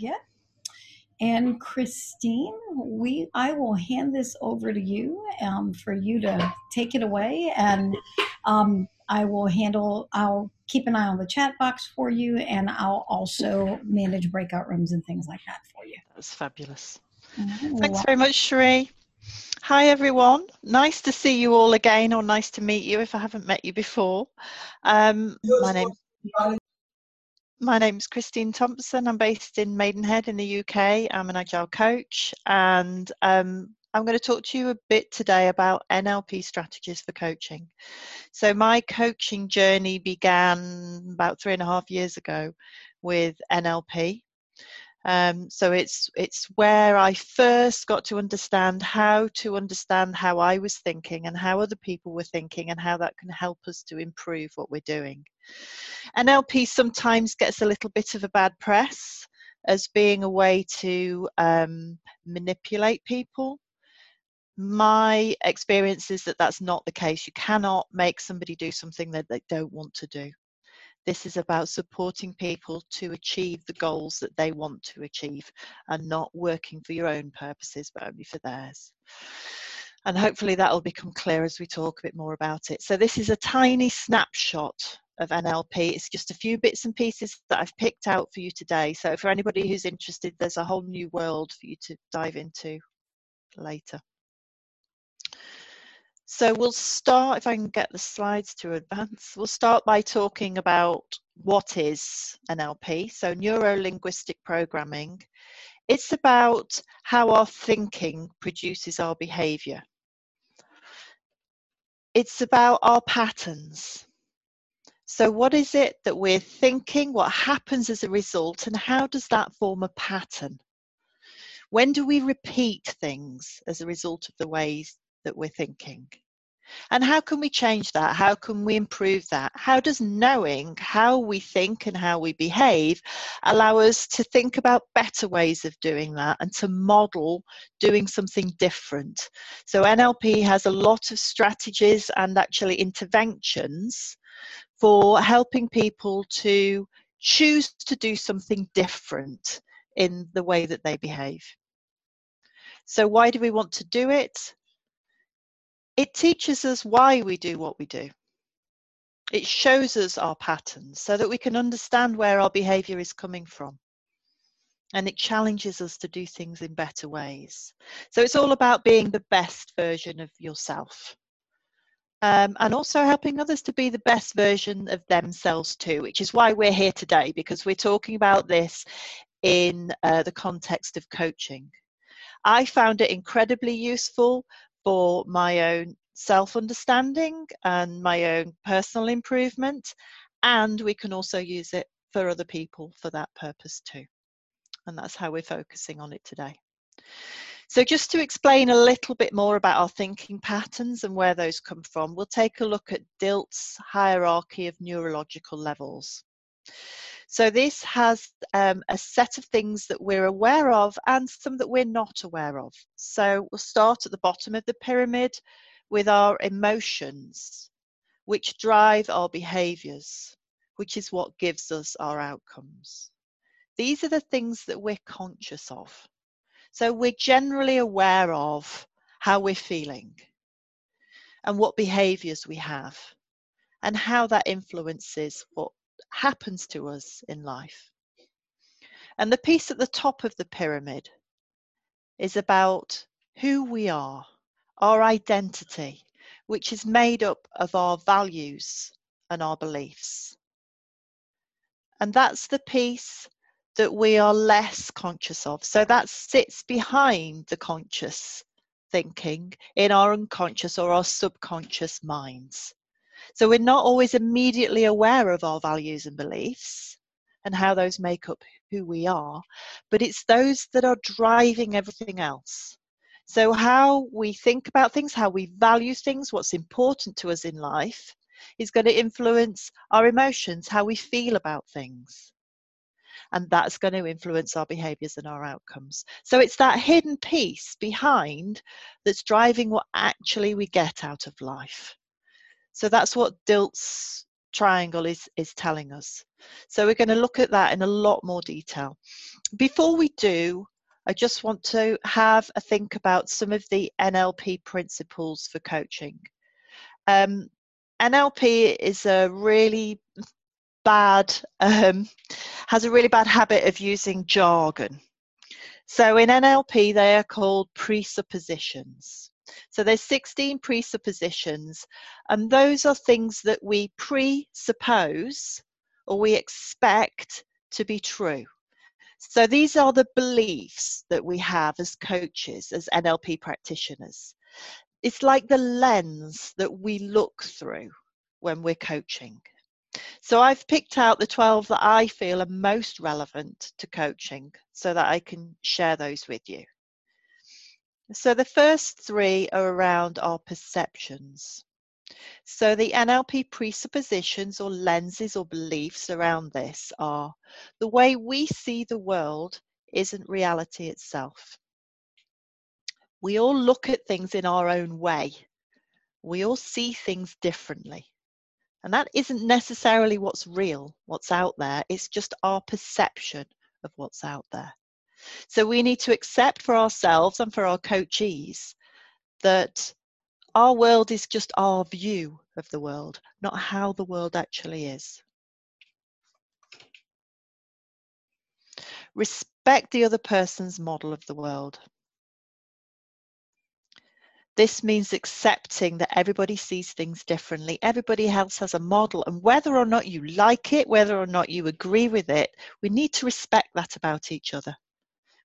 yet. And Christine, we I will hand this over to you um, for you to take it away, and um, I will handle. I'll keep an eye on the chat box for you, and I'll also manage breakout rooms and things like that for you. That's fabulous. Mm-hmm. Thanks very much, Cherie. Hi everyone, nice to see you all again, or nice to meet you if I haven't met you before. Um, my name my name's Christine Thompson. I'm based in Maidenhead in the UK. I'm an agile coach, and um, I'm going to talk to you a bit today about NLP strategies for coaching. So, my coaching journey began about three and a half years ago with NLP. Um, so it's it's where I first got to understand how to understand how I was thinking and how other people were thinking and how that can help us to improve what we're doing. NLP sometimes gets a little bit of a bad press as being a way to um, manipulate people. My experience is that that's not the case. You cannot make somebody do something that they don't want to do. This is about supporting people to achieve the goals that they want to achieve and not working for your own purposes, but only for theirs. And hopefully that will become clear as we talk a bit more about it. So, this is a tiny snapshot of NLP. It's just a few bits and pieces that I've picked out for you today. So, for anybody who's interested, there's a whole new world for you to dive into later. So we'll start, if I can get the slides to advance, we'll start by talking about what is NLP, so neuro-linguistic programming. It's about how our thinking produces our behavior. It's about our patterns. So what is it that we're thinking, what happens as a result, and how does that form a pattern? When do we repeat things as a result of the ways that we're thinking. And how can we change that? How can we improve that? How does knowing how we think and how we behave allow us to think about better ways of doing that and to model doing something different? So, NLP has a lot of strategies and actually interventions for helping people to choose to do something different in the way that they behave. So, why do we want to do it? It teaches us why we do what we do. It shows us our patterns so that we can understand where our behavior is coming from. And it challenges us to do things in better ways. So it's all about being the best version of yourself. Um, and also helping others to be the best version of themselves too, which is why we're here today, because we're talking about this in uh, the context of coaching. I found it incredibly useful for my own self understanding and my own personal improvement. And we can also use it for other people for that purpose too. And that's how we're focusing on it today. So, just to explain a little bit more about our thinking patterns and where those come from, we'll take a look at Dilts' hierarchy of neurological levels. So this has um, a set of things that we're aware of and some that we're not aware of. So we'll start at the bottom of the pyramid with our emotions, which drive our behaviors, which is what gives us our outcomes. These are the things that we're conscious of. So we're generally aware of how we're feeling and what behaviors we have and how that influences what happens to us in life. And the piece at the top of the pyramid is about who we are, our identity, which is made up of our values and our beliefs. And that's the piece that we are less conscious of. So that sits behind the conscious thinking in our unconscious or our subconscious minds. So we're not always immediately aware of our values and beliefs and how those make up who we are, but it's those that are driving everything else. So, how we think about things, how we value things, what's important to us in life is going to influence our emotions, how we feel about things. And that's going to influence our behaviors and our outcomes. So, it's that hidden piece behind that's driving what actually we get out of life. So that's what Dilts triangle is, is telling us. So we're going to look at that in a lot more detail. Before we do, I just want to have a think about some of the NLP principles for coaching. Um, NLP is a really bad, um, has a really bad habit of using jargon. So in NLP, they are called presuppositions. So there's 16 presuppositions, and those are things that we presuppose or we expect to be true. So these are the beliefs that we have as coaches, as NLP practitioners. It's like the lens that we look through when we're coaching. So I've picked out the 12 that I feel are most relevant to coaching so that I can share those with you. So the first three are around our perceptions. So the NLP presuppositions or lenses or beliefs around this are the way we see the world isn't reality itself. We all look at things in our own way. We all see things differently. And that isn't necessarily what's real, what's out there. It's just our perception of what's out there. So we need to accept for ourselves and for our coachees that our world is just our view of the world, not how the world actually is. Respect the other person's model of the world. This means accepting that everybody sees things differently. Everybody else has a model, and whether or not you like it, whether or not you agree with it, we need to respect that about each other.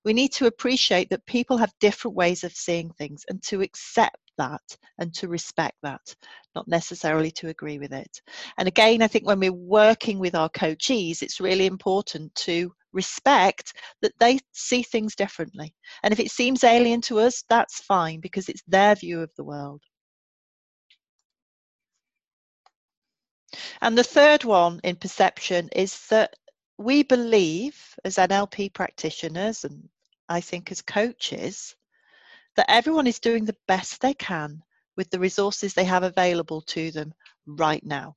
We need to appreciate that people have different ways of seeing things and to accept that and to respect that, not necessarily to agree with it. And again, I think when we're working with our coachees, it's really important to respect that they see things differently. And if it seems alien to us, that's fine because it's their view of the world. And the third one in perception is that we believe as NLP practitioners and I think as coaches that everyone is doing the best they can with the resources they have available to them right now.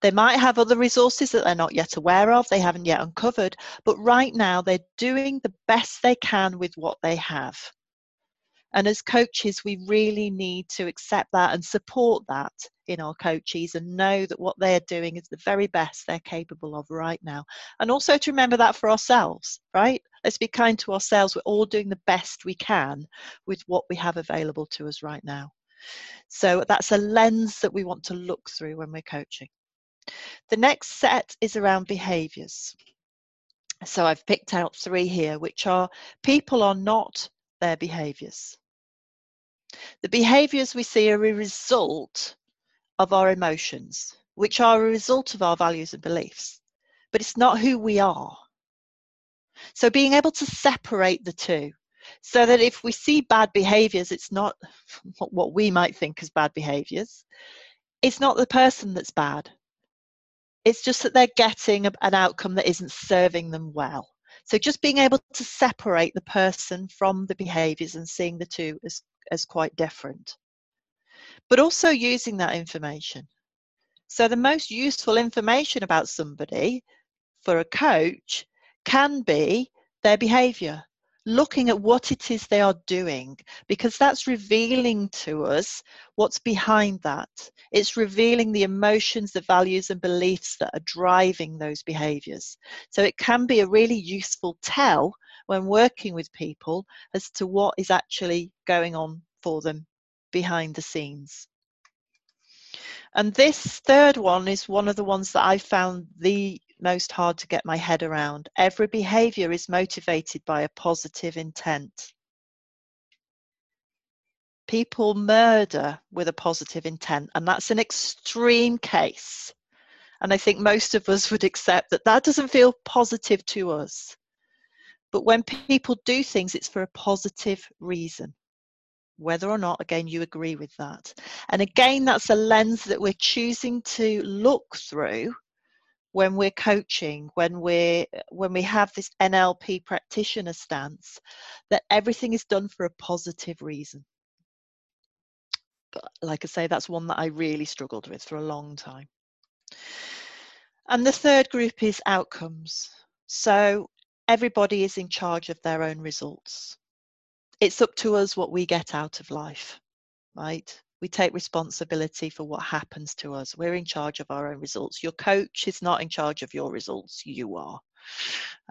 They might have other resources that they're not yet aware of, they haven't yet uncovered, but right now they're doing the best they can with what they have. And as coaches, we really need to accept that and support that in our coaches and know that what they're doing is the very best they're capable of right now. And also to remember that for ourselves, right? Let's be kind to ourselves. We're all doing the best we can with what we have available to us right now. So that's a lens that we want to look through when we're coaching. The next set is around behaviors. So I've picked out three here, which are people are not their behaviors. The behaviors we see are a result of our emotions, which are a result of our values and beliefs, but it's not who we are. So being able to separate the two so that if we see bad behaviors, it's not what we might think as bad behaviors. It's not the person that's bad. It's just that they're getting an outcome that isn't serving them well. So just being able to separate the person from the behaviors and seeing the two as, as quite different. But also using that information. So the most useful information about somebody for a coach can be their behavior looking at what it is they are doing because that's revealing to us what's behind that. It's revealing the emotions, the values, and beliefs that are driving those behaviors. So it can be a really useful tell when working with people as to what is actually going on for them behind the scenes. And this third one is one of the ones that I found the most hard to get my head around. Every behavior is motivated by a positive intent. People murder with a positive intent, and that's an extreme case. And I think most of us would accept that that doesn't feel positive to us. But when people do things, it's for a positive reason. Whether or not, again, you agree with that. And again, that's a lens that we're choosing to look through when we're coaching when we're when we have this nlp practitioner stance that everything is done for a positive reason but like i say that's one that i really struggled with for a long time And the third group is outcomes. So everybody is in charge of their own results. It's up to us what we get out of life, right? We take responsibility for what happens to us. We're in charge of our own results. Your coach is not in charge of your results, you are.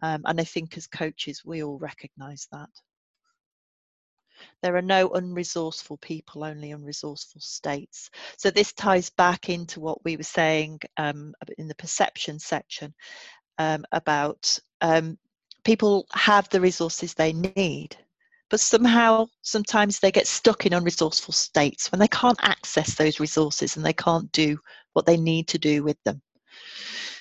Um, and I think as coaches, we all recognize that. There are no unresourceful people, only unresourceful states. So this ties back into what we were saying um, in the perception section um, about um, people have the resources they need, but somehow sometimes they get stuck in unresourceful states when they can't access those resources and they can't do what they need to do with them.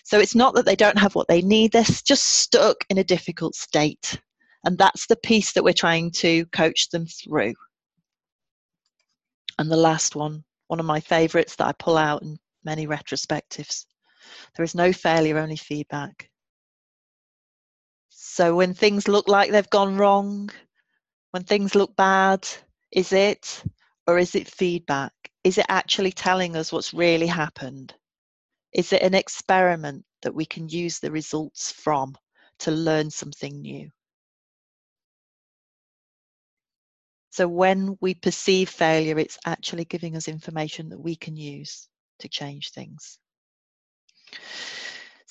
So it's not that they don't have what they need, they're just stuck in a difficult state. And that's the piece that we're trying to coach them through. And the last one, one of my favorites that I pull out in many retrospectives there is no failure, only feedback. So when things look like they've gone wrong, when things look bad, is it or is it feedback? Is it actually telling us what's really happened? Is it an experiment that we can use the results from to learn something new? So when we perceive failure, it's actually giving us information that we can use to change things.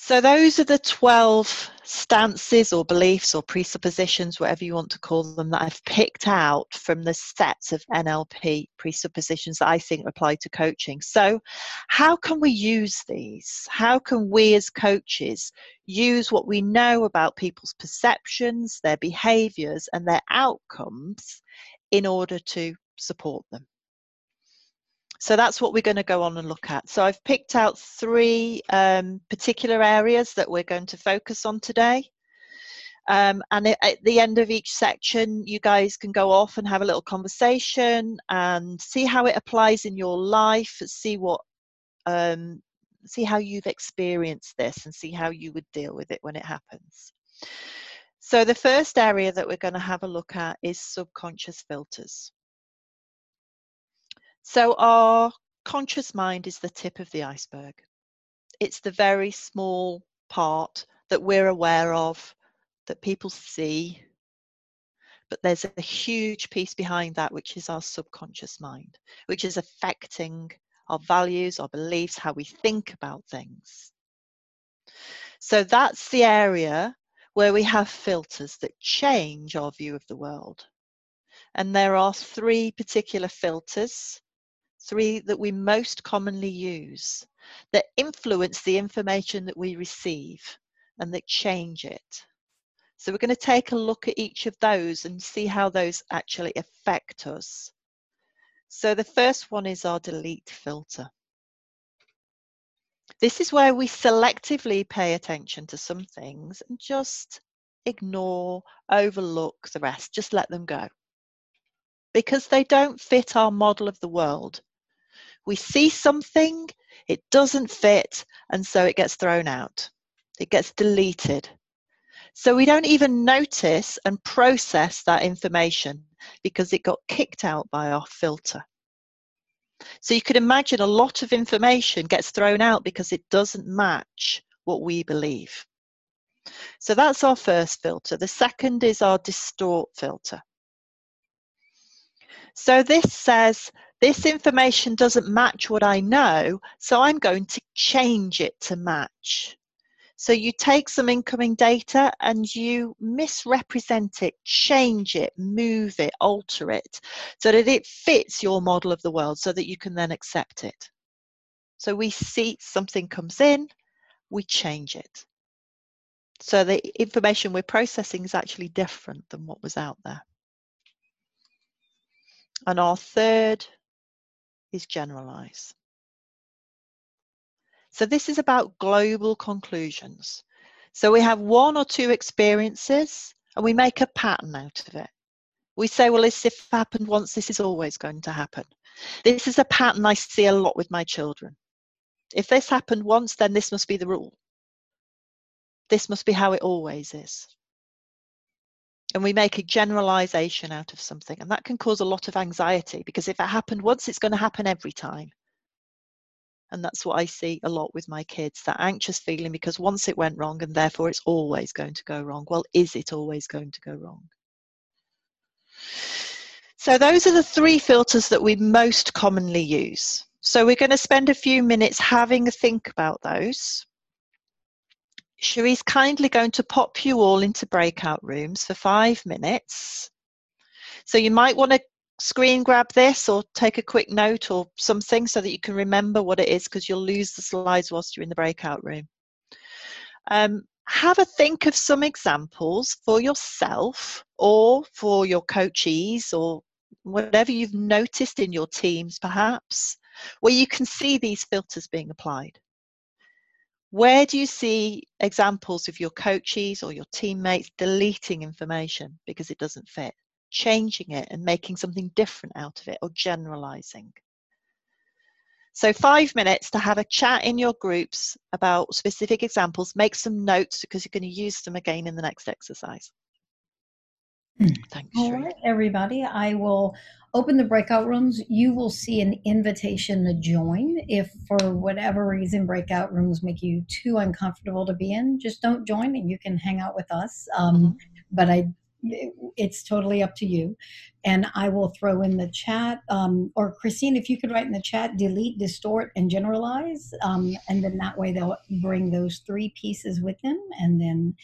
So those are the 12 stances or beliefs or presuppositions, whatever you want to call them, that I've picked out from the sets of NLP presuppositions that I think apply to coaching. So how can we use these? How can we as coaches use what we know about people's perceptions, their behaviors and their outcomes in order to support them? So that's what we're going to go on and look at. So I've picked out three um, particular areas that we're going to focus on today. Um, and at the end of each section, you guys can go off and have a little conversation and see how it applies in your life, see what, um, see how you've experienced this and see how you would deal with it when it happens. So the first area that we're going to have a look at is subconscious filters. So our conscious mind is the tip of the iceberg. It's the very small part that we're aware of, that people see. But there's a huge piece behind that, which is our subconscious mind, which is affecting our values, our beliefs, how we think about things. So that's the area where we have filters that change our view of the world. And there are three particular filters three that we most commonly use that influence the information that we receive and that change it. So we're going to take a look at each of those and see how those actually affect us. So the first one is our delete filter. This is where we selectively pay attention to some things and just ignore, overlook the rest, just let them go. Because they don't fit our model of the world we see something, it doesn't fit, and so it gets thrown out. It gets deleted. So we don't even notice and process that information because it got kicked out by our filter. So you could imagine a lot of information gets thrown out because it doesn't match what we believe. So that's our first filter. The second is our distort filter. So this says this information doesn't match what I know, so I'm going to change it to match. So you take some incoming data and you misrepresent it, change it, move it, alter it, so that it fits your model of the world so that you can then accept it. So we see something comes in, we change it. So the information we're processing is actually different than what was out there. And our third is generalize. So this is about global conclusions. So we have one or two experiences and we make a pattern out of it. We say, well, this if happened once, this is always going to happen. This is a pattern I see a lot with my children. If this happened once, then this must be the rule. This must be how it always is and we make a generalization out of something and that can cause a lot of anxiety because if it happened once it's going to happen every time And that's what I see a lot with my kids that anxious feeling because once it went wrong and therefore it's always going to go wrong. Well, is it always going to go wrong? So, those are the three filters that we most commonly use. So, we're going to spend a few minutes having a think about those. Cherie's kindly going to pop you all into breakout rooms for five minutes. So, you might want to screen grab this or take a quick note or something so that you can remember what it is because you'll lose the slides whilst you're in the breakout room. Um, have a think of some examples for yourself or for your coachees or whatever you've noticed in your teams perhaps where you can see these filters being applied. Where do you see examples of your coaches or your teammates deleting information because it doesn't fit? changing it and making something different out of it or generalizing. So, five minutes to have a chat in your groups about specific examples. Make some notes because you're going to use them again in the next exercise. Thanks. All right, everybody. I will open the breakout rooms. You will see an invitation to join. If for whatever reason breakout rooms make you too uncomfortable to be in, just don't join and you can hang out with us. Um, mm-hmm. But I it's totally up to you. And I will throw in the chat, um, or Christine, if you could write in the chat, delete, distort, and generalize. Um, and then that way they'll bring those three pieces with them. And then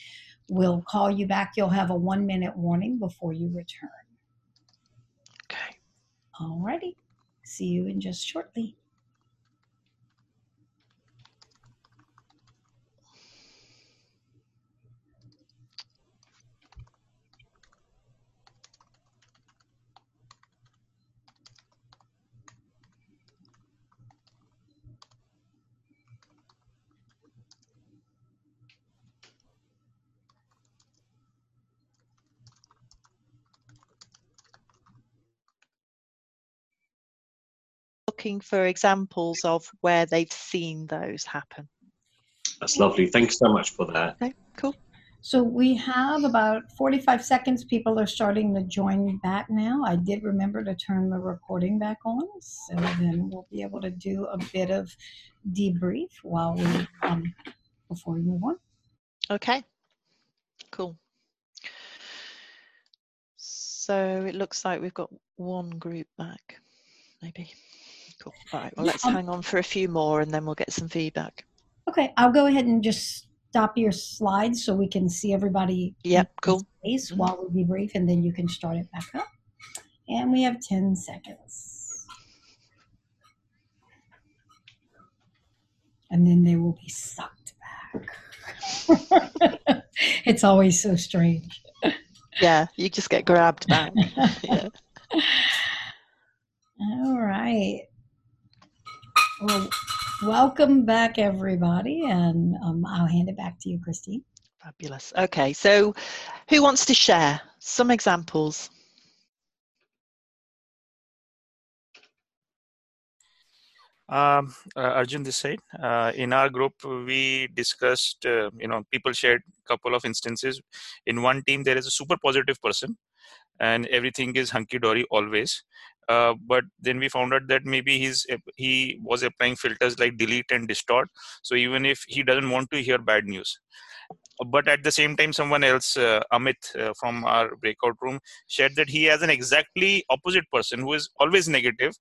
we'll call you back. You'll have a one minute warning before you return. Okay. All righty. See you in just shortly. Looking for examples of where they've seen those happen. That's lovely. Thanks so much for that. Okay, cool. So we have about 45 seconds. People are starting to join back now. I did remember to turn the recording back on. So then we'll be able to do a bit of debrief while we, um, before we move on. Okay, cool. So it looks like we've got one group back, maybe. Cool. All right. Well, let's um, hang on for a few more and then we'll get some feedback. Okay. I'll go ahead and just stop your slides so we can see everybody. Yep. Cool. Mm-hmm. while we debrief and then you can start it back up. And we have 10 seconds. And then they will be sucked back. it's always so strange. Yeah, you just get grabbed back. yeah. All right. Well, welcome back, everybody, and um, I'll hand it back to you, Christine. Fabulous. Okay, so who wants to share some examples? Um, uh, Arjun this side. Uh, in our group, we discussed, uh, you know, people shared a couple of instances. In one team, there is a super positive person and everything is hunky dory always. Uh, but then we found out that maybe he's he was applying filters like delete and distort. So even if he doesn't want to hear bad news, but at the same time, someone else, uh, Amit uh, from our breakout room, shared that he has an exactly opposite person who is always negative,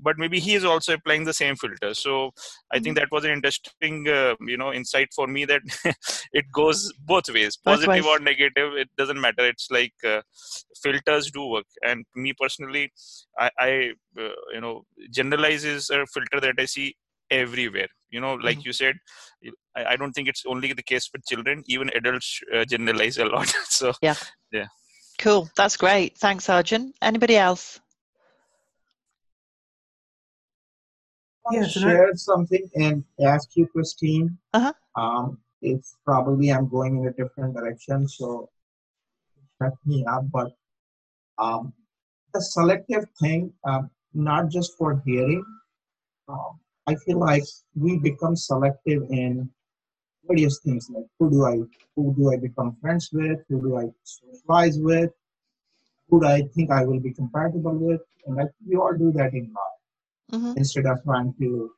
but maybe he is also applying the same filter. So i think mm-hmm. that was an interesting uh, you know insight for me that it goes both ways positive or negative it doesn't matter. It's like uh, filters do work. And me personally i, I uh, you know generalize is a filter that i see everywhere. You know like mm-hmm. you said I, I, don't think it's only the case with children. Even adults uh, generalize a lot. So yeah. yeah. Cool. That's great. Thanks arjun. Anybody else yes, share something and ask you, Christine. Uh-huh. Um, it's probably I'm going in a different direction, so shut me up. But um, the selective thing, um, not just for hearing, um, I feel like we become selective in various things like who do I who do I become friends with, who do I socialize with, who do I think I will be compatible with, and I we all do that in life mm-hmm. instead of trying to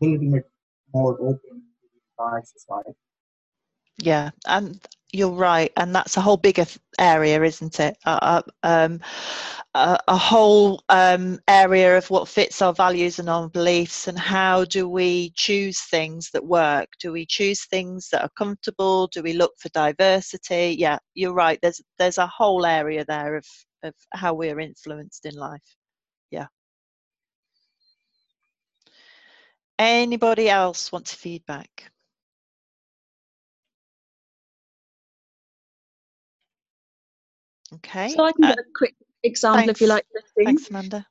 building it more open to the entire society. Yeah, and you're right, and that's a whole bigger area, isn't it? Uh, um, a, a, whole um, area of what fits our values and our beliefs, and how do we choose things that work? Do we choose things that are comfortable? Do we look for diversity? Yeah, you're right. There's there's a whole area there of of how we're influenced in life. Yeah. Anybody else want to feedback? Okay. So I can uh, get a quick example thanks. if you like. Thanks, Amanda.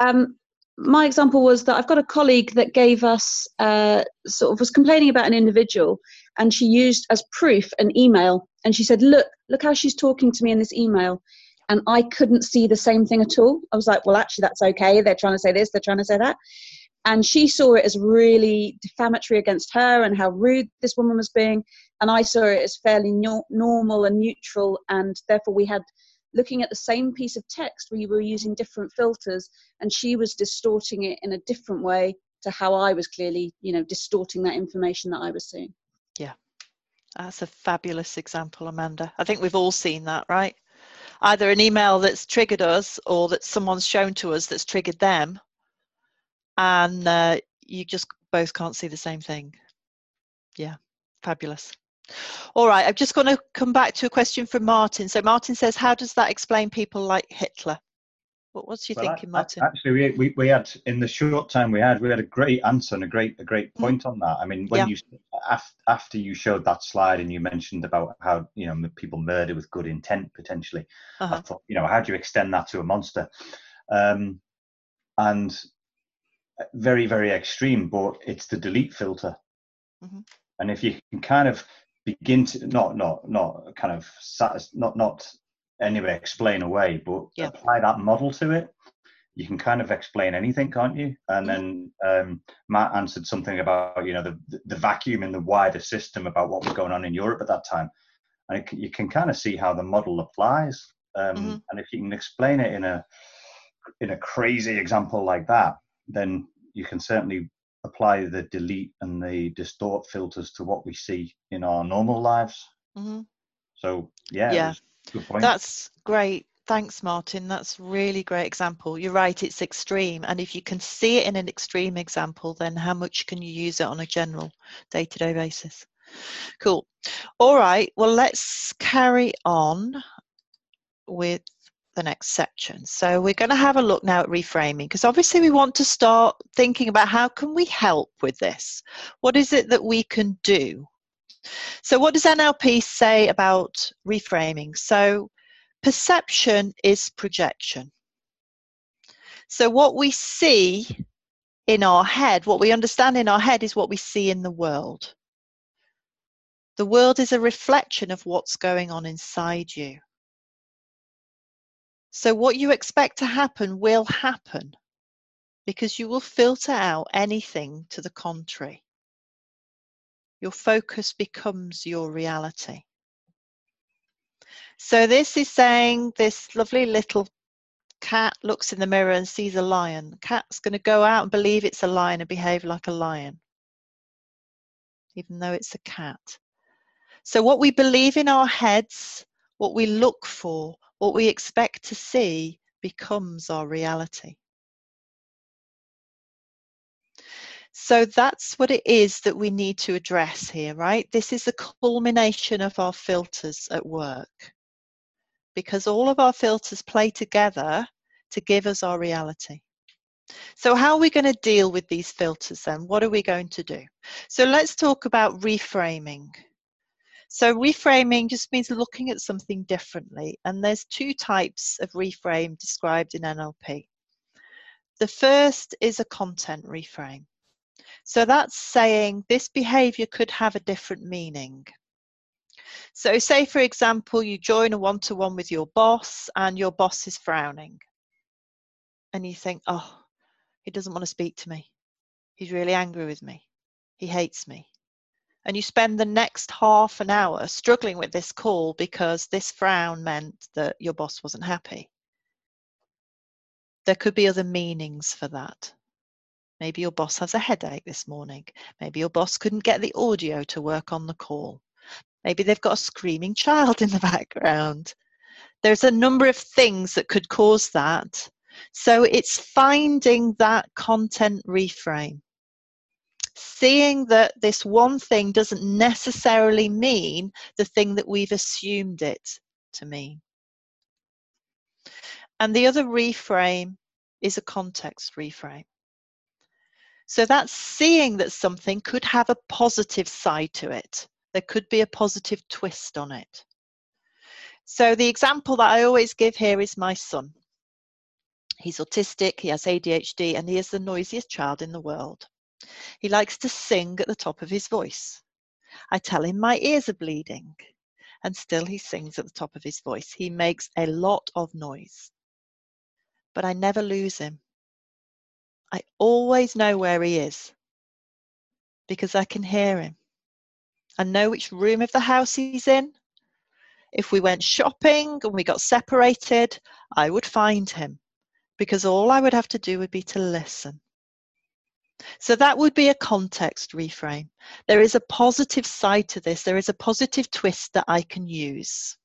Um, my example was that I've got a colleague that gave us uh, sort of was complaining about an individual, and she used as proof an email, and she said, "Look, look how she's talking to me in this email." And I couldn't see the same thing at all. I was like, well, actually, that's okay. They're trying to say this, they're trying to say that. And she saw it as really defamatory against her and how rude this woman was being. And I saw it as fairly no- normal and neutral. And therefore, we had looking at the same piece of text we were using different filters. And she was distorting it in a different way to how i was clearly you know distorting that information that i was seeing. Yeah. That's a fabulous example amanda. I think we've all seen that right? Either an email that's triggered us or that someone's shown to us that's triggered them and uh, you just both can't see the same thing yeah fabulous all right, I'm just going to come back to a question from Martin. So Martin says, how does that explain people like Hitler? What, what's you well, thinking, Martin? Actually, we, we, we had in the short time we had, we had a great answer and a great a great mm. point mm. on that. I mean, when yeah. you after you showed that slide and you mentioned about how you know people murder with good intent potentially, uh-huh. I thought, you know, how do you extend that to a monster? Um, and uh, very very extreme, but it's the delete filter. Mm-hmm. And if you can kind of begin to not not not kind of not not anyway explain away, but apply that model to it. You can kind of explain anything, can't you? And mm-hmm. then um, Matt answered something about you know the the vacuum in the wider system about what was going on in Europe at that time, and it, you can kind of see how the model applies. Um, mm-hmm. And if you can explain it in a in a crazy example like that, then you can certainly apply the delete and the distort filters to what we see in our normal lives. Mm-hmm. So yeah, yeah, that's great. Thanks, Martin. That's really great example. You're right, it's extreme. And if you can see it in an extreme example, then how much can you use it on a general day to day basis? Cool. All right, well, let's carry on with the next section. So we're going to have a look now at reframing because obviously we want to start thinking about how can we help with this? What is it that we can do? So what does NLP say about reframing? So perception is projection. So what we see in our head, what we understand in our head is what we see in the world. The world is a reflection of what's going on inside you. So, what you expect to happen will happen because you will filter out anything to the contrary. Your focus becomes your reality. So, this is saying this lovely little cat looks in the mirror and sees a lion. The cat's going to go out and believe it's a lion and behave like a lion, even though it's a cat. So, what we believe in our heads, what we look for, what we expect to see becomes our reality. So that's what it is that we need to address here, right? This is the culmination of our filters at work because all of our filters play together to give us our reality. So, how are we going to deal with these filters then? What are we going to do? So, let's talk about reframing. So reframing just means looking at something differently. And there's two types of reframe described in NLP. The first is a content reframe. So that's saying this behavior could have a different meaning. So, say for example, you join a one to one with your boss and your boss is frowning. And you think, oh, he doesn't want to speak to me. He's really angry with me. He hates me and you spend the next half an hour struggling with this call because this frown meant that your boss wasn't happy. There could be other meanings for that. Maybe your boss has a headache this morning. Maybe your boss couldn't get the audio to work on the call. Maybe they've got a screaming child in the background. There's a number of things that could cause that. So it's finding that content reframe. Seeing that this one thing doesn't necessarily mean the thing that we've assumed it to mean. And the other reframe is a context reframe. So that's seeing that something could have a positive side to it. There could be a positive twist on it. So the example that I always give here is my son. He's autistic, he has ADHD, and he is the noisiest child in the world. He likes to sing at the top of his voice. I tell him my ears are bleeding, and still he sings at the top of his voice. He makes a lot of noise. But I never lose him. I always know where he is because I can hear him. I know which room of the house he's in. If we went shopping and we got separated, I would find him because all I would have to do would be to listen. So that would be a context reframe. There is a positive side to this, there is a positive twist that I can use.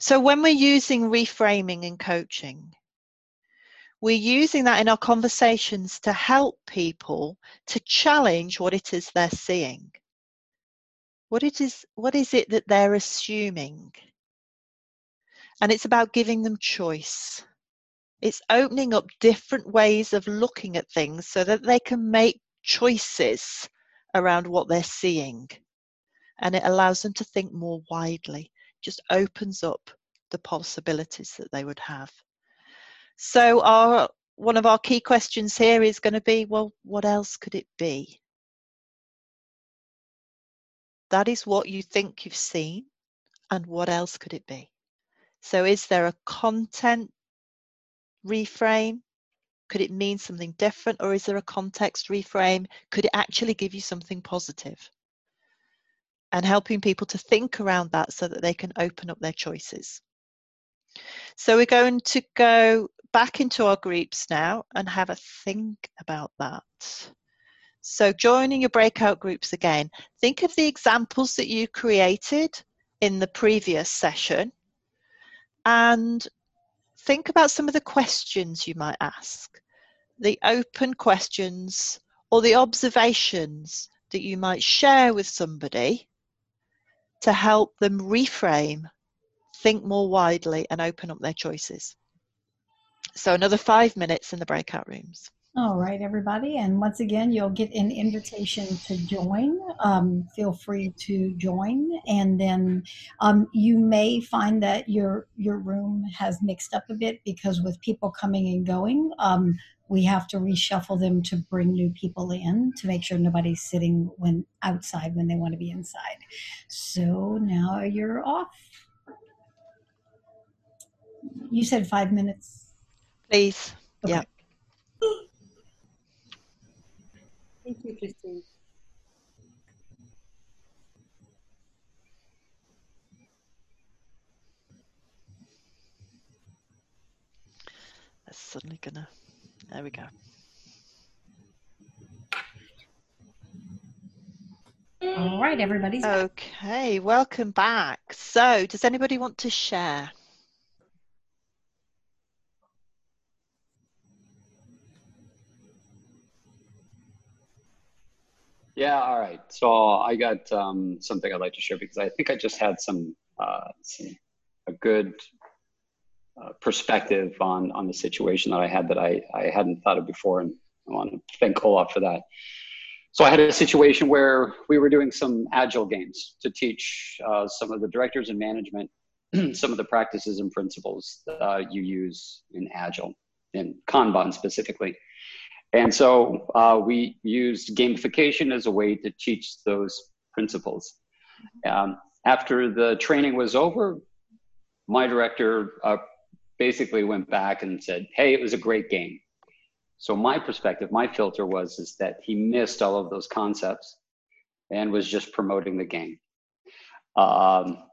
So when we're using reframing in coaching, we're using that in our conversations to help people to challenge what it is they're seeing. What it is what is it that they're assuming? And it's about giving them choice. It's opening up different ways of looking at things so that they can make choices around what they're seeing. And it allows them to think more widely just opens up the possibilities that they would have. So our one of our key questions here is going to be, well, what else could it be? That is what you think you've seen, and what else could it be? So is there a content reframe? Could it mean something different, or is there a context reframe? Could it actually give you something positive? and helping people to think around that so that they can open up their choices. So we're going to go back into our groups now and have a think about that. So joining your breakout groups again, think of the examples that you created in the previous session and think about some of the questions you might ask, the open questions or the observations that you might share with somebody to help them reframe, think more widely, and open up their choices. So, another five minutes in the breakout rooms. All right, everybody. And once again, you'll get an invitation to join. Um, feel free to join. And then um, you may find that your your room has mixed up a bit because with people coming and going, um, we have to reshuffle them to bring new people in to make sure nobody's sitting when outside when they want to be inside. So now you're off. You said five minutes. Please. Okay. Yeah. Thank you, Christine. That's suddenly gonna there we go. All right, everybody. Okay, welcome back. So, does anybody want to share? Yeah, all right. So I got um, something I'd like to share because I think I just had some, uh, some a good uh, perspective on on the situation that I had that I I hadn't thought of before, and I want to thank Olaf for that. So I had a situation where we were doing some agile games to teach uh, some of the directors and management some of the practices and principles that you use in agile, in Kanban specifically. And so uh, we used gamification as a way to teach those principles. Um, after the training was over, my director uh, basically went back and said, "Hey, it was a great game." So my perspective, my filter was is that he missed all of those concepts and was just promoting the game. Um,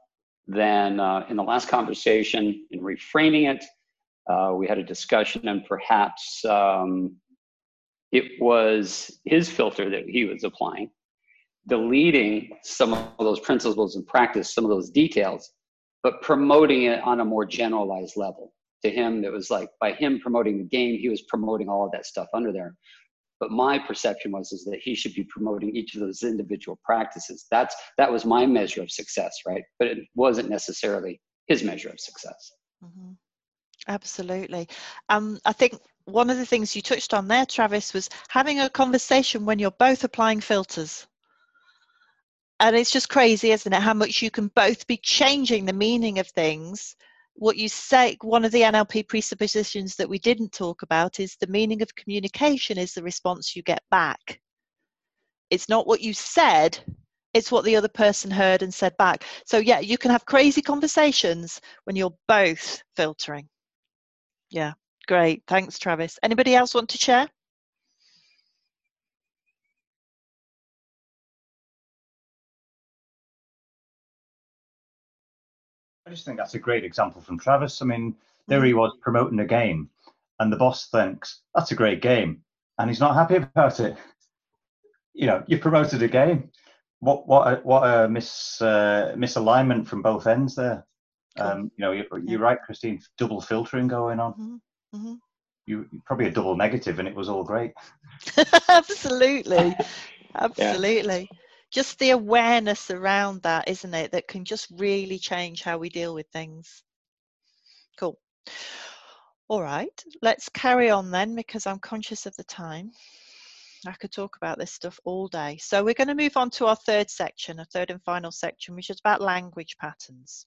then uh, in the last conversation, in reframing it, Uh, we had a discussion, and perhaps um, it was his filter that he was applying, deleting some of those principles and practice, some of those details, but promoting it on a more generalized level. To him, it was like by him promoting the game, he was promoting all of that stuff under there. But my perception was is that he should be promoting each of those individual practices. That's that was my measure of success, right? But it wasn't necessarily his measure of success. Mm-hmm. Absolutely. Um, I think one of the things you touched on there, Travis, was having a conversation when you're both applying filters. And it's just crazy isn't it how much you can both be changing the meaning of things. What you say one of the nlp presuppositions that we didn't talk about is the meaning of communication is the response you get back. It's not what you said it's what the other person heard and said back. So yeah you can have crazy conversations when you're both filtering. Yeah great thanks travis anybody else want to share I just think that's a great example from Travis. I mean, there he mm. was promoting a game, and the boss thinks that's a great game, and he's not happy about it. You know, you promoted a game. What what a, what a mis uh, misalignment from both ends there. Um, you know, you're, you're, right, Christine. Double filtering going on. Mm-hmm. You probably a double negative, and it was all great. absolutely, absolutely. Yeah just the awareness around that, isn't it, that can just really change how we deal with things. Cool. All right, let's carry on then because I'm conscious of the time. I could talk about this stuff all day. So we're going to move on to our third section, a third and final section, which is about language patterns.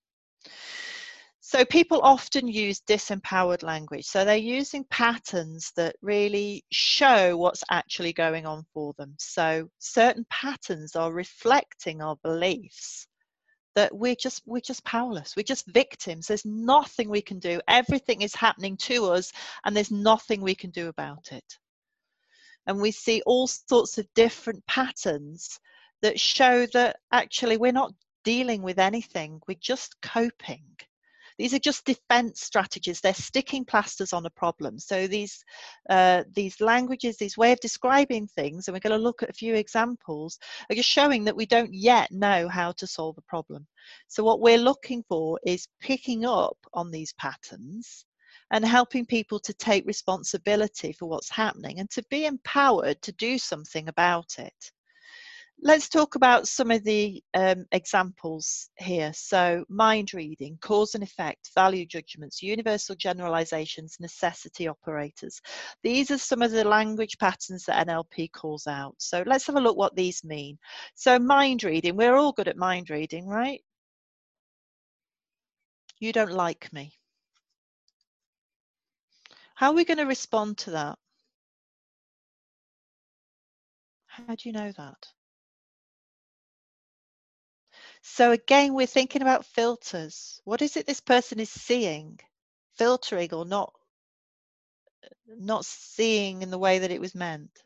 So people often use disempowered language. So they're using patterns that really show what's actually going on for them. So certain patterns are reflecting our beliefs that we're just we're just powerless. We're just victims. There's nothing we can do. Everything is happening to us and there's nothing we can do about it. And we see all sorts of different patterns that show that actually we're not dealing with anything. We're just coping these are just defense strategies. They're sticking plasters on a problem. So these, uh, these languages, these way of describing things, and we're going to look at a few examples, are just showing that we don't yet know how to solve a problem. So what we're looking for is picking up on these patterns and helping people to take responsibility for what's happening and to be empowered to do something about it let's talk about some of the um, examples here. So, mind reading, cause and effect, value judgments, universal generalizations, necessity operators. These are some of the language patterns that NLP calls out. So, let's have a look what these mean. So, mind reading, we're all good at mind reading, right? You don't like me. How are we going to respond to that? How do you know that? So again, we're thinking about filters. What is it this person is seeing, filtering or not, not seeing in the way that it was meant?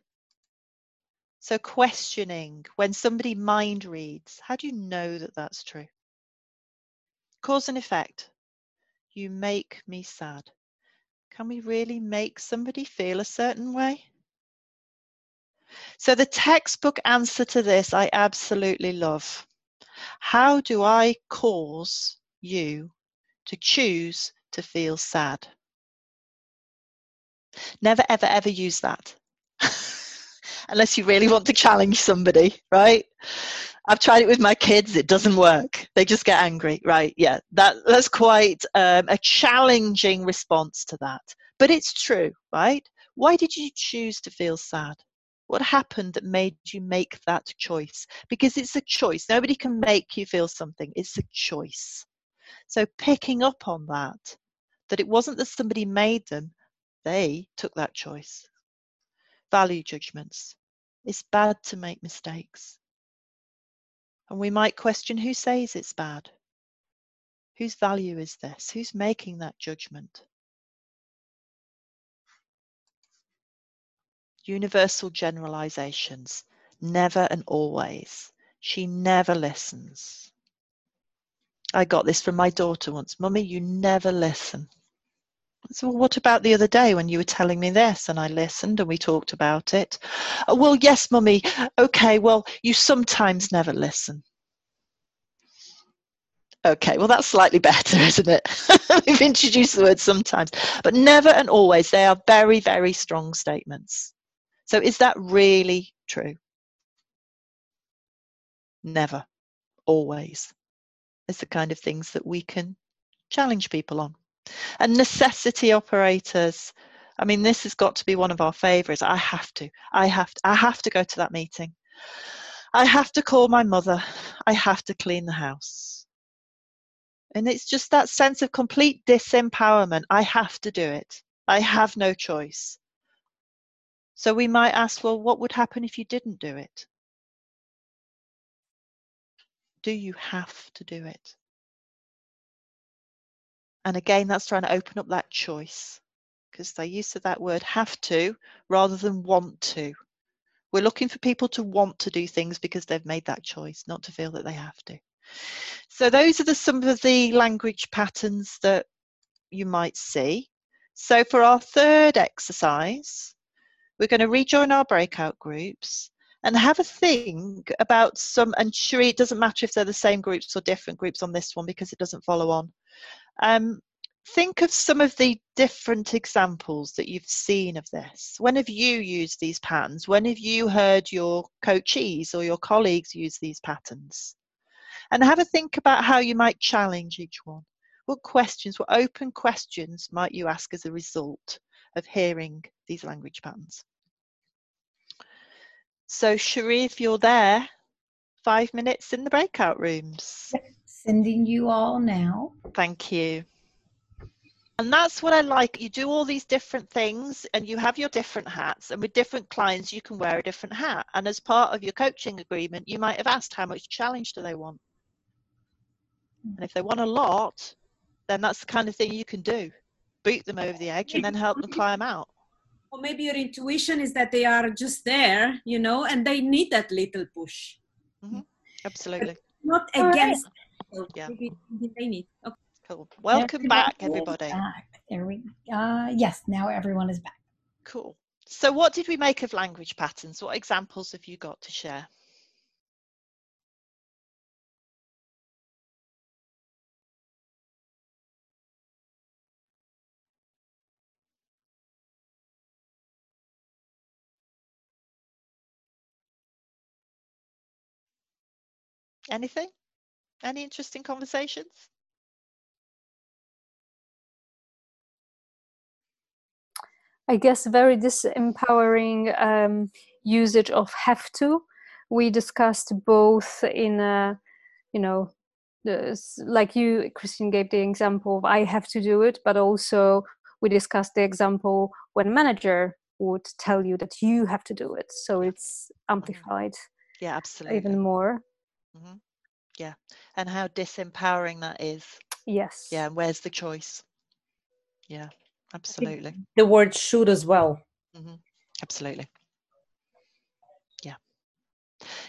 So questioning when somebody mind reads, how do you know that that's true? Cause and effect. You make me sad. Can we really make somebody feel a certain way? So the textbook answer to this I absolutely love. How do I cause you to choose to feel sad? Never, ever, ever use that. Unless you really want to challenge somebody, right? I've tried it with my kids, it doesn't work. They just get angry, right? Yeah, that, that's quite um, a challenging response to that. But it's true, right? Why did you choose to feel sad? What happened that made you make that choice? Because it's a choice. Nobody can make you feel something, it's a choice. So picking up on that, that it wasn't that somebody made them, they took that choice. Value judgments. It's bad to make mistakes. And we might question who says it's bad? Whose value is this? Who's making that judgment? Universal generalizations, never and always. She never listens. I got this from my daughter once. Mummy, you never listen. So, what about the other day when you were telling me this and I listened and we talked about it? Oh, well, yes, mummy. Okay, well, you sometimes never listen. Okay, well, that's slightly better, isn't it? We've introduced the word sometimes, but never and always. They are very, very strong statements. So, is that really true? Never, always. Is the kind of things that we can challenge people on. And necessity operators. I mean, this has got to be one of our favorites. I have to. I have to. I have to go to that meeting. I have to call my mother. I have to clean the house. And it's just that sense of complete disempowerment. I have to do it. I have no choice. So we might ask, well, what would happen if you didn't do it? Do you have to do it? And again, that's trying to open up that choice because they use that word have to rather than want to. We're looking for people to want to do things because they've made that choice, not to feel that they have to. So those are the, some of the language patterns that you might see. So for our third exercise, we're going to rejoin our breakout groups and have a think about some, and sure, it doesn't matter if they're the same groups or different groups on this one because it doesn't follow on. Um, think of some of the different examples that you've seen of this. When have you used these patterns? When have you heard your coachees or your colleagues use these patterns? And have a think about how you might challenge each one. What questions, what open questions might you ask as a result of hearing these language patterns? So, Sheree, if you're there, five minutes in the breakout rooms. Sending you all now. Thank you. And that's what I like. You do all these different things and you have your different hats. And with different clients, you can wear a different hat. And as part of your coaching agreement, you might have asked how much challenge do they want? And if they want a lot, then that's the kind of thing you can do. Boot them over the edge and then help them climb out. Or maybe your intuition is that they are just there, you know, and they need that little push. Mm-hmm. Absolutely. But not against right yeah. they need. Okay. Cool. Welcome back, everybody. Back. There we. Uh, yes, now everyone is back. Cool. So, what did we make of language patterns? What examples have you got to share? Anything? Any interesting conversations? I guess very disempowering um, usage of have to. We discussed both in, a, you know, like you, Christine, gave the example of I have to do it, but also we discussed the example when manager would tell you that you have to do it. So it's amplified. Yeah, absolutely. Even more. Mm-hmm. Yeah. And how disempowering that is. Yes. Yeah and where's the choice? Yeah absolutely. the word should as well. Mm-hmm. absolutely. Yeah.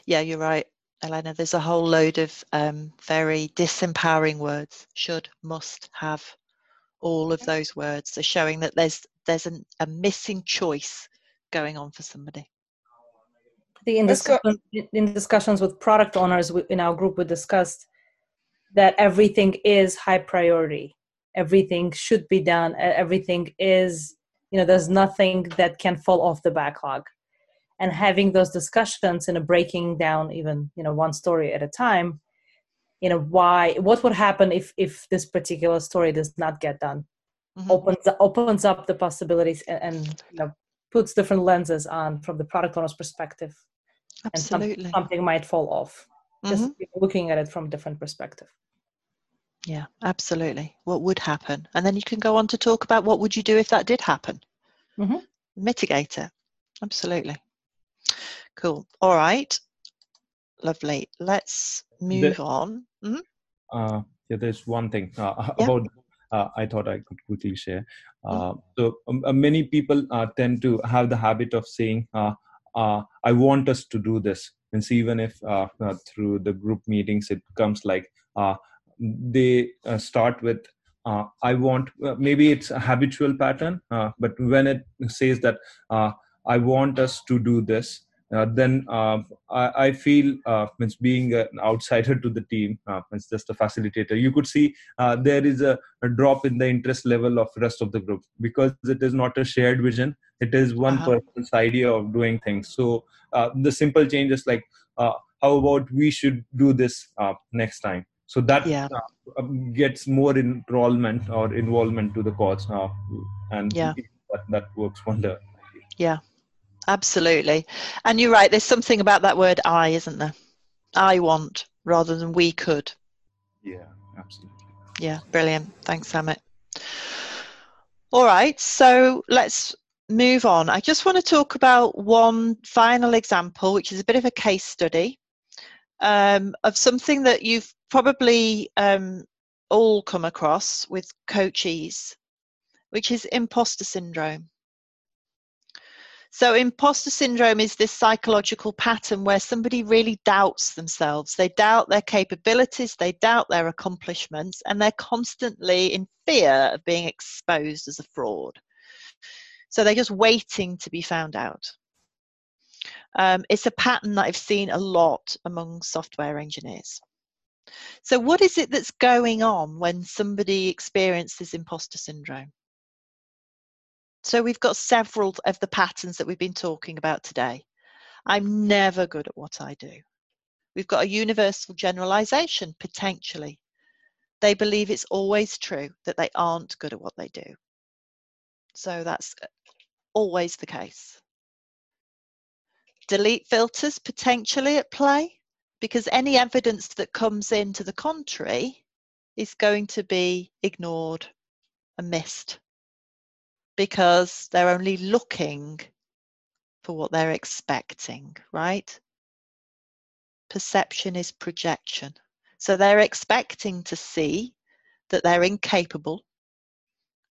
Yeah you're right elena. There's a whole load of um, very disempowering words. Should must have all of those words are showing that there's there's an, a missing choice going on for somebody in, discussion, in discussions with product owners in our group, we discussed that everything is high priority. Everything should be done. Everything is, you know, there's nothing that can fall off the backlog. And having those discussions and breaking down even, you know, one story at a time, you know, why, what would happen if if this particular story does not get done? Mm-hmm. Opens opens up the possibilities and, and you know, puts different lenses on from the product owner's perspective Absolutely. and some, something might fall off. Just mm-hmm. looking at it from different perspective. Yeah, absolutely. What would happen? And then you can go on to talk about what would you do if that did happen. Mm-hmm. Mitigate it. Absolutely. Cool. All right. Lovely. Let's move the, on. Mm-hmm. Uh, yeah, there's one thing uh, yeah. about uh, I thought I could quickly share. Uh, mm-hmm. So um, uh, many people uh, tend to have the habit of saying, uh, uh, i want us to do this. And see even if uh, uh, through the group meetings it comes like uh, they uh, start with uh, I want uh, maybe it's a habitual pattern, uh, but when it says that uh, I want us to do this, uh, then uh, I, I, feel uh, means being an outsider to the team, uh, it's just a facilitator. You could see uh, there is a, a, drop in the interest level of rest of the group because it is not a shared vision. It is one uh-huh. person's idea of doing things. So uh, the simple change is like, how about we should do this next time? So that yeah. Um, gets more enrollment or involvement to the cause, now, and yeah. that, that works wonder. Yeah, Absolutely. And you're right, there's something about that word I, isn't there? I want rather than we could. Yeah, absolutely. Yeah, brilliant. Thanks, Amit. All right, so let's move on. I just want to talk about one final example, which is a bit of a case study um, of something that you've probably um, all come across with coachees, which is imposter syndrome. So, imposter syndrome is this psychological pattern where somebody really doubts themselves. They doubt their capabilities, they doubt their accomplishments, and they're constantly in fear of being exposed as a fraud. So, they're just waiting to be found out. Um, it's a pattern that I've seen a lot among software engineers. So, what is it that's going on when somebody experiences imposter syndrome? So we've got several of the patterns that we've been talking about today. I'm never good at what I do. We've got a universal generalization, potentially. They believe it's always true that they aren't good at what they do. So that's uh, always the case. Delete filters potentially at play because any evidence that comes in to the contrary is going to be ignored and missed because they're only looking for what they're expecting, right? Perception is projection. So they're expecting to see that they're incapable,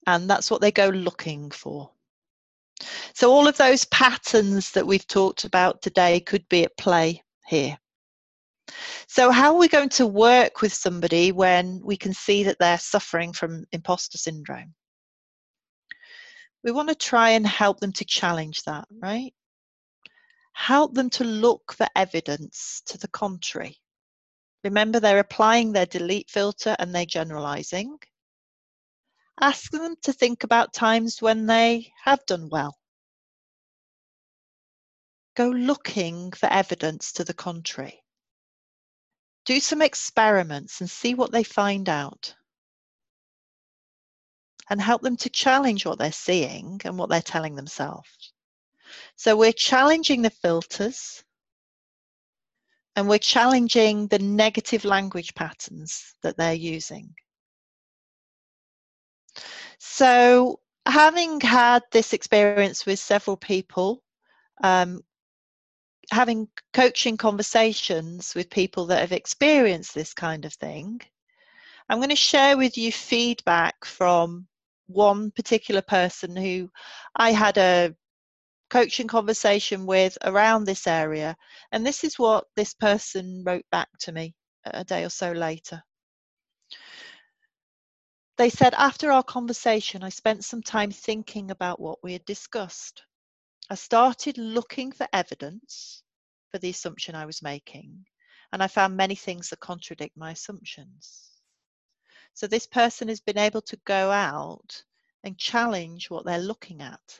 and that's what they go looking for. So, all of those patterns that we've talked about today could be at play here. So, how are we going to work with somebody when we can see that they're suffering from imposter syndrome? We want to try and help them to challenge that, right? Help them to look for evidence to the contrary. Remember, they're applying their delete filter and they're generalizing. Ask them to think about times when they have done well. Go looking for evidence to the contrary. Do some experiments and see what they find out and help them to challenge what they're seeing and what they're telling themselves. So we're challenging the filters and we're challenging the negative language patterns that they're using. So, having had this experience with several people, um, having coaching conversations with people that have experienced this kind of thing, I'm going to share with you feedback from one particular person who I had a coaching conversation with around this area. And this is what this person wrote back to me a day or so later. They said, after our conversation, I spent some time thinking about what we had discussed. I started looking for evidence for the assumption I was making, and I found many things that contradict my assumptions. So this person has been able to go out and challenge what they're looking at.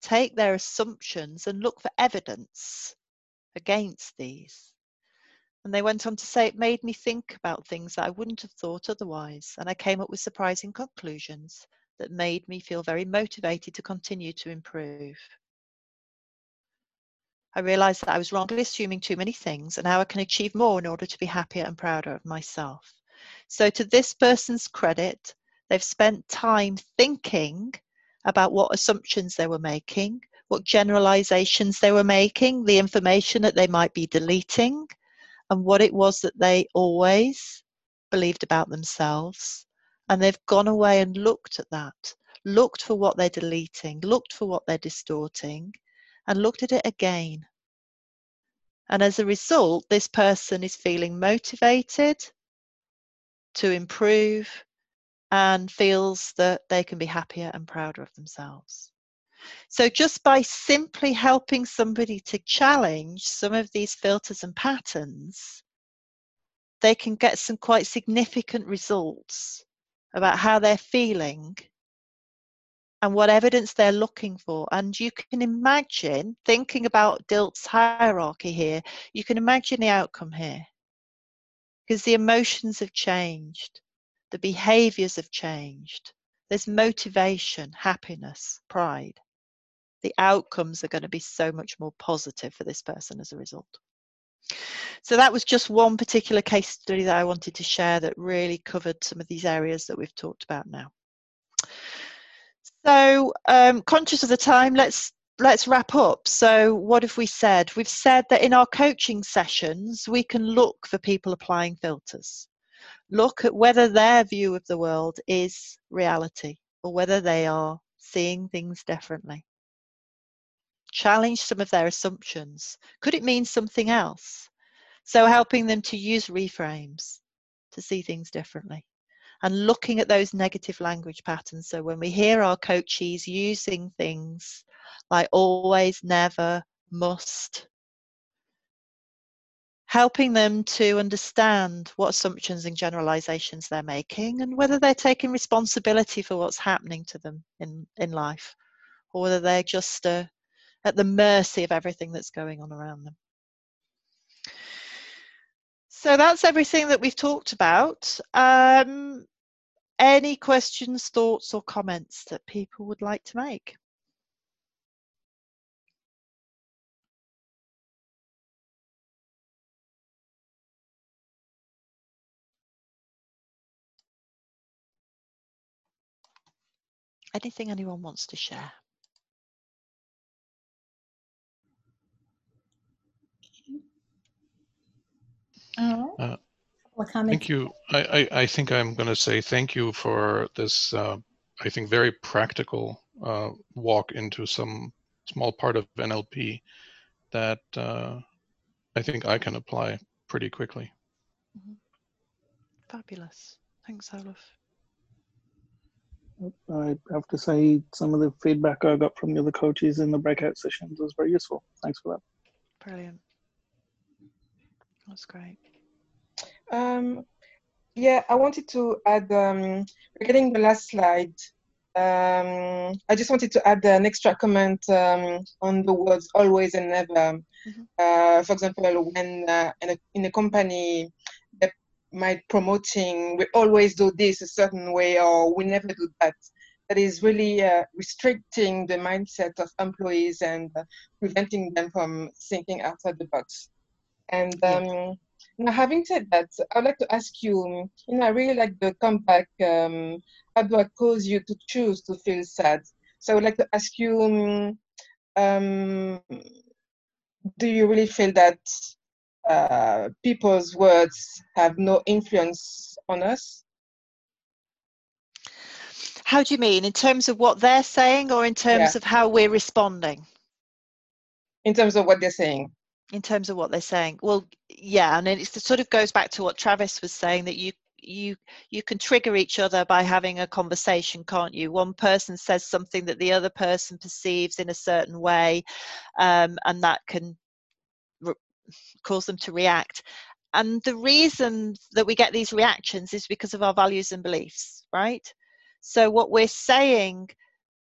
Take their assumptions and look for evidence against these. And they went on to say, it made me think about things that I wouldn't have thought otherwise. And I came up with surprising conclusions that made me feel very motivated to continue to improve. I realized that I was wrongly assuming too many things and how I can achieve more in order to be happier and prouder of myself. So, to this person's credit, they've spent time thinking about what assumptions they were making, what generalizations they were making, the information that they might be deleting, and what it was that they always believed about themselves. And they've gone away and looked at that, looked for what they're deleting, looked for what they're distorting, and looked at it again. And as a result, this person is feeling motivated to improve, and feels that they can be happier and prouder of themselves. So, just by simply helping somebody to challenge some of these filters and patterns, they can get some quite significant results about how they're feeling and what evidence they're looking for. And you can imagine, thinking about Dilts' hierarchy here, you can imagine the outcome here. Because the emotions have changed, the behaviors have changed, there's motivation, happiness, pride. The outcomes are going to be so much more positive for this person as a result. So that was just one particular case study that I wanted to share that really covered some of these areas that we've talked about now. So, um, conscious of the time, let's let's wrap up. So, what have we said? We've said that in our coaching sessions, we can look for people applying filters. Look at whether their view of the world is reality or whether they are seeing things differently. Challenge some of their assumptions. Could it mean something else? So, helping them to use reframes to see things differently and looking at those negative language patterns. So when we hear our coaches using things like always, never, must, helping them to understand what assumptions and generalizations they're making and whether they're taking responsibility for what's happening to them in, in life or whether they're just uh, at the mercy of everything that's going on around them. So that's everything that we've talked about. Um, any questions, thoughts, or comments that people would like to make? Anything anyone wants to share? Uh, thank you. I, I, I, think I'm going to say thank you for this, uh, I think, very practical uh, walk into some small part of NLP that uh, I think I can apply pretty quickly. Mm-hmm. Fabulous. Thanks, Olaf. I have to say, some of the feedback I got from the other coaches in the breakout sessions was very useful. Thanks for that. Brilliant. That's great. Um, yeah, I wanted to add, um, regarding the last slide, um, I just wanted to add an extra comment um, on the words always and never. Mm-hmm. Uh, for example, when uh, in, a, in a company that might promoting we always do this a certain way or we never do that, that is really uh, restricting the mindset of employees and uh, preventing them from thinking outside the box. And um, now, having said that, I'd like to ask you, you know, I really like the comeback. Um, how do I cause you to choose to feel sad? So I would like to ask you, um, do you really feel that uh, people's words have no influence on us? How do you mean? In terms of what they're saying or in terms yeah. of how we're responding? In terms of what they're saying in terms of what they're saying. Well yeah and it sort of goes back to what travis was saying that you you you can trigger each other by having a conversation can't you? One person says something that the other person perceives in a certain way um, and that can re- cause them to react. And the reason that we get these reactions is because of our values and beliefs right? So what we're saying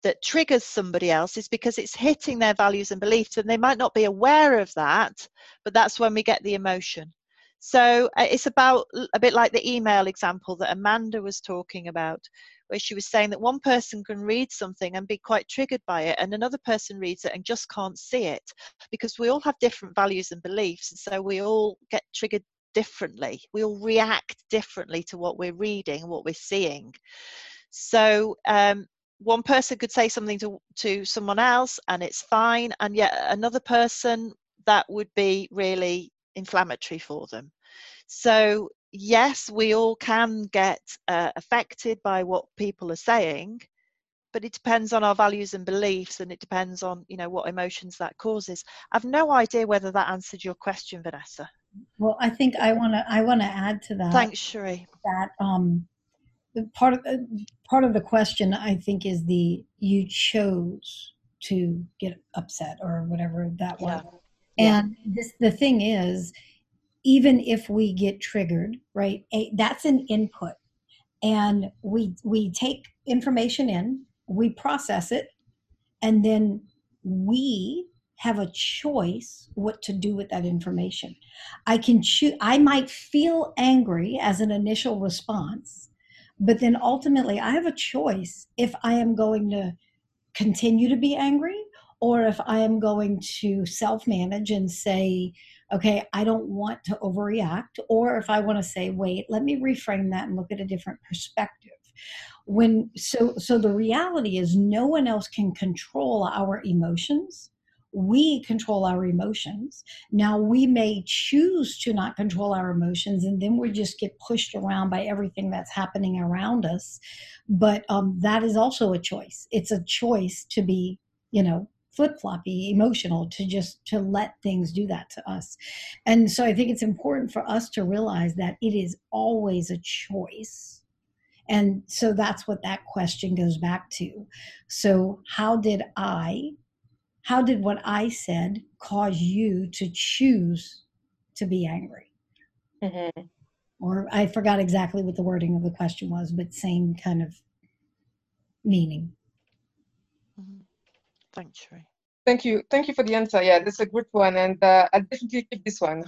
that triggers somebody else is because it's hitting their values and beliefs and they might not be aware of that but that's when we get the emotion. So uh, it's about a bit like the email example that amanda was talking about where she was saying that one person can read something and be quite triggered by it and another person reads it and just can't see it because we all have different values and beliefs and so we all get triggered differently. We all react differently to what we're reading and what we're seeing. So um, one person could say something to, to someone else and it's fine and yet another person that would be really inflammatory for them. So yes we all can get uh, affected by what people are saying but it depends on our values and beliefs and it depends on you know what emotions that causes. I've no idea whether that answered your question vanessa. Well i think i want to i want to add to that thanks Sheree. that um part of uh, part of the question I think is the you chose to get upset or whatever that was. Yeah. And this the thing is, even if we get triggered, right? A, that's an input, and we we take information in, we process it, and then we have a choice what to do with that information. I can choose. I might feel angry as an initial response, but then ultimately I have a choice if I am going to continue to be angry or if I am going to self manage and say, okay, I don't want to overreact, or if I want to say, wait, let me reframe that and look at a different perspective. When so so the reality is no one else can control our emotions we control our emotions. Now, we may choose to not control our emotions, and then we just get pushed around by everything that's happening around us. But um, that is also a choice. It's a choice to be, you know, flip floppy, emotional, to just to let things do that to us. And so I think it's important for us to realize that it is always a choice. And so that's what that question goes back to. So, how did I how did what I said cause you to choose to be angry? Mm-hmm. Or I forgot exactly what the wording of the question was, but same kind of meaning. Mm-hmm. Thanks, Sheree. Thank you. Thank you for the answer. Yeah, that's a good one. And uh, I'll definitely keep this one.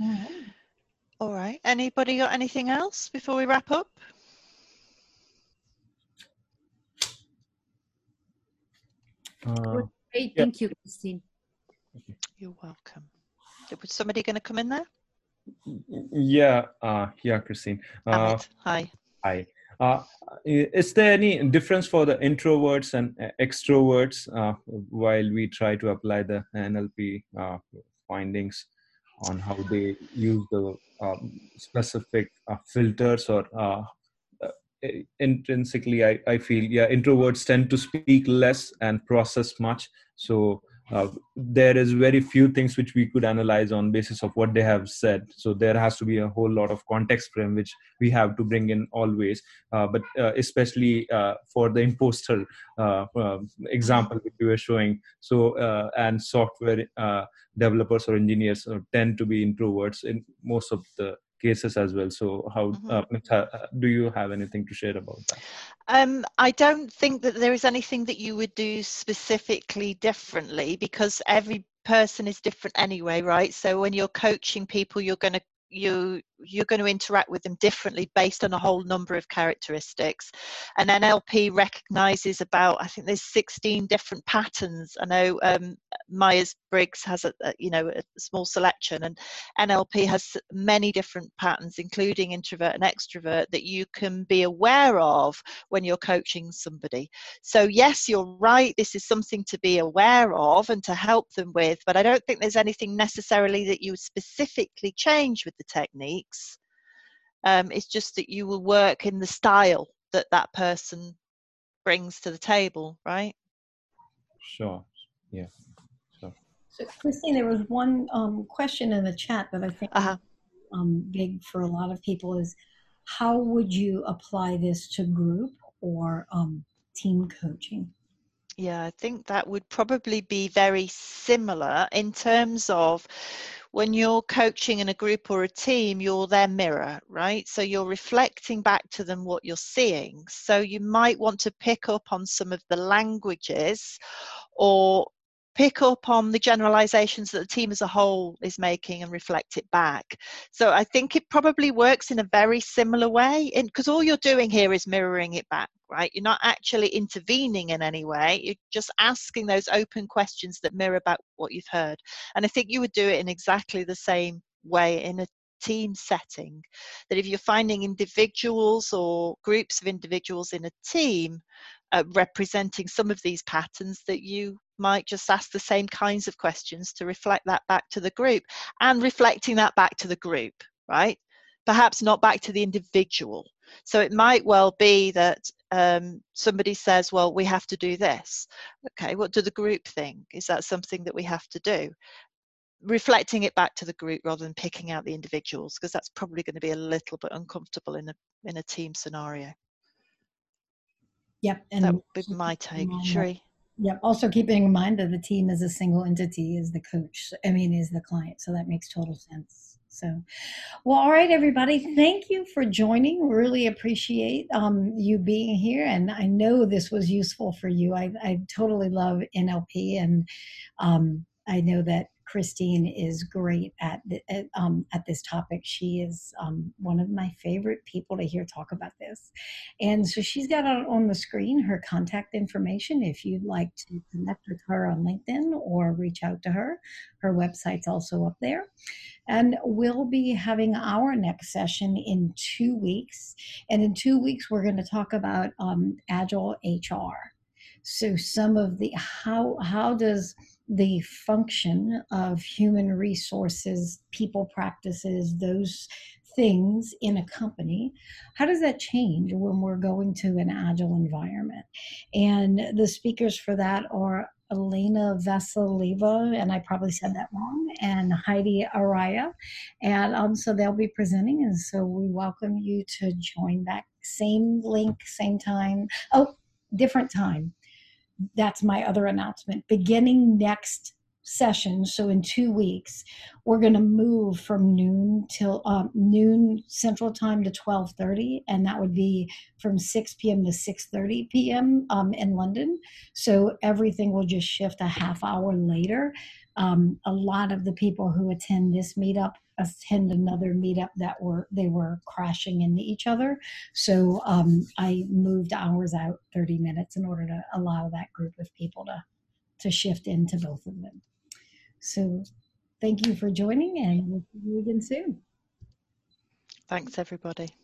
All right. All right. Anybody got anything else before we wrap up? Uh, Great, thank yeah. you, Christine. You're welcome. Was somebody going to come in there? Yeah, uh, yeah, Christine. Uh, hi. Hi. Uh, is there any difference for the introverts and extroverts uh, while we try to apply the NLP uh, findings on how they use the um, specific uh, filters or uh, intrinsically I, I feel yeah introverts tend to speak less and process much. So uh, there is very few things which we could analyze on basis of what they have said. So there has to be a whole lot of context frame which we have to bring in always. Uh, but uh, especially uh, for the imposter uh, uh, example which we were showing. So and software developers or engineers tend to be introverts in most of the cases as well. So, how mm-hmm. uh, do you have anything to share about that? Um, I don't think that there is anything that you would do specifically differently because every person is different anyway, right? So when you're coaching people, you're going to you you're going to interact with them differently based on a whole number of characteristics. And nlp recognizes about i think there's 16 different patterns. I know um, myers-briggs has a, a, you know a small selection and nlp has many different patterns including introvert and extrovert that you can be aware of when you're coaching somebody. So yes you're right this is something to be aware of and to help them with but i don't think there's anything necessarily that you specifically change with the technique um, it's just that you will work in the style that that person brings to the table, right? Sure. Yeah. So, so Christine, there was one um, question in the chat that I think uh-huh. um, big for a lot of people is how would you apply this to group or um, team coaching? Yeah, I think that would probably be very similar in terms of when you're coaching in a group or a team, you're their mirror, right? So you're reflecting back to them what you're seeing. So you might want to pick up on some of the languages or pick up on the generalizations that the team as a whole is making and reflect it back. So I think it probably works in a very similar way because all you're doing here is mirroring it back, right? You're not actually intervening in any way. You're just asking those open questions that mirror back what you've heard. And I think you would do it in exactly the same way in a team setting that if you're finding individuals or groups of individuals in a team uh, representing some of these patterns that you might just ask the same kinds of questions to reflect that back to the group and reflecting that back to the group, right? Perhaps not back to the individual. So it might well be that um, somebody says, well, we have to do this. Okay, what do the group think? Is that something that we have to do? reflecting it back to the group rather than picking out the individuals because that's probably going to be a little bit uncomfortable in a in a team scenario. Yep, and that would be my take, Sheree. Yep. Also keeping in mind that the team is a single entity, is the coach. I mean, is the client. So that makes total sense. So, well, all right, everybody. Thank you for joining. Really appreciate um, you being here, and I know this was useful for you. I, I totally love NLP, and um, I know that Christine is great at at, um, at this topic. She is um, one of my favorite people to hear talk about this, and so she's got on the screen her contact information if you'd like to connect with her on LinkedIn or reach out to her. Her website's also up there, and we'll be having our next session in two weeks. And in two weeks, we're going to talk about um, agile HR. So some of the how how does the function of human resources, people practices, those things in a company, how does that change when we're going to an agile environment? And the speakers for that are Elena Vasileva, and I probably said that wrong, and Heidi Araya. And um, so they'll be presenting, and so we welcome you to join that same link, same time. Oh, different time that's my other announcement. Beginning next session, so in two weeks, we're going to move from noon till um, noon Central Time to 12:30, and that would be from 6 p.m. to 6:30 p.m. Um, in London. So everything will just shift a half hour later. Um, a lot of the people who attend this meetup attend another meetup that were they were crashing into each other. So um, i moved hours out 30 minutes in order to allow that group of people to to shift into both of them. So thank you for joining and we'll see you again soon. Thanks everybody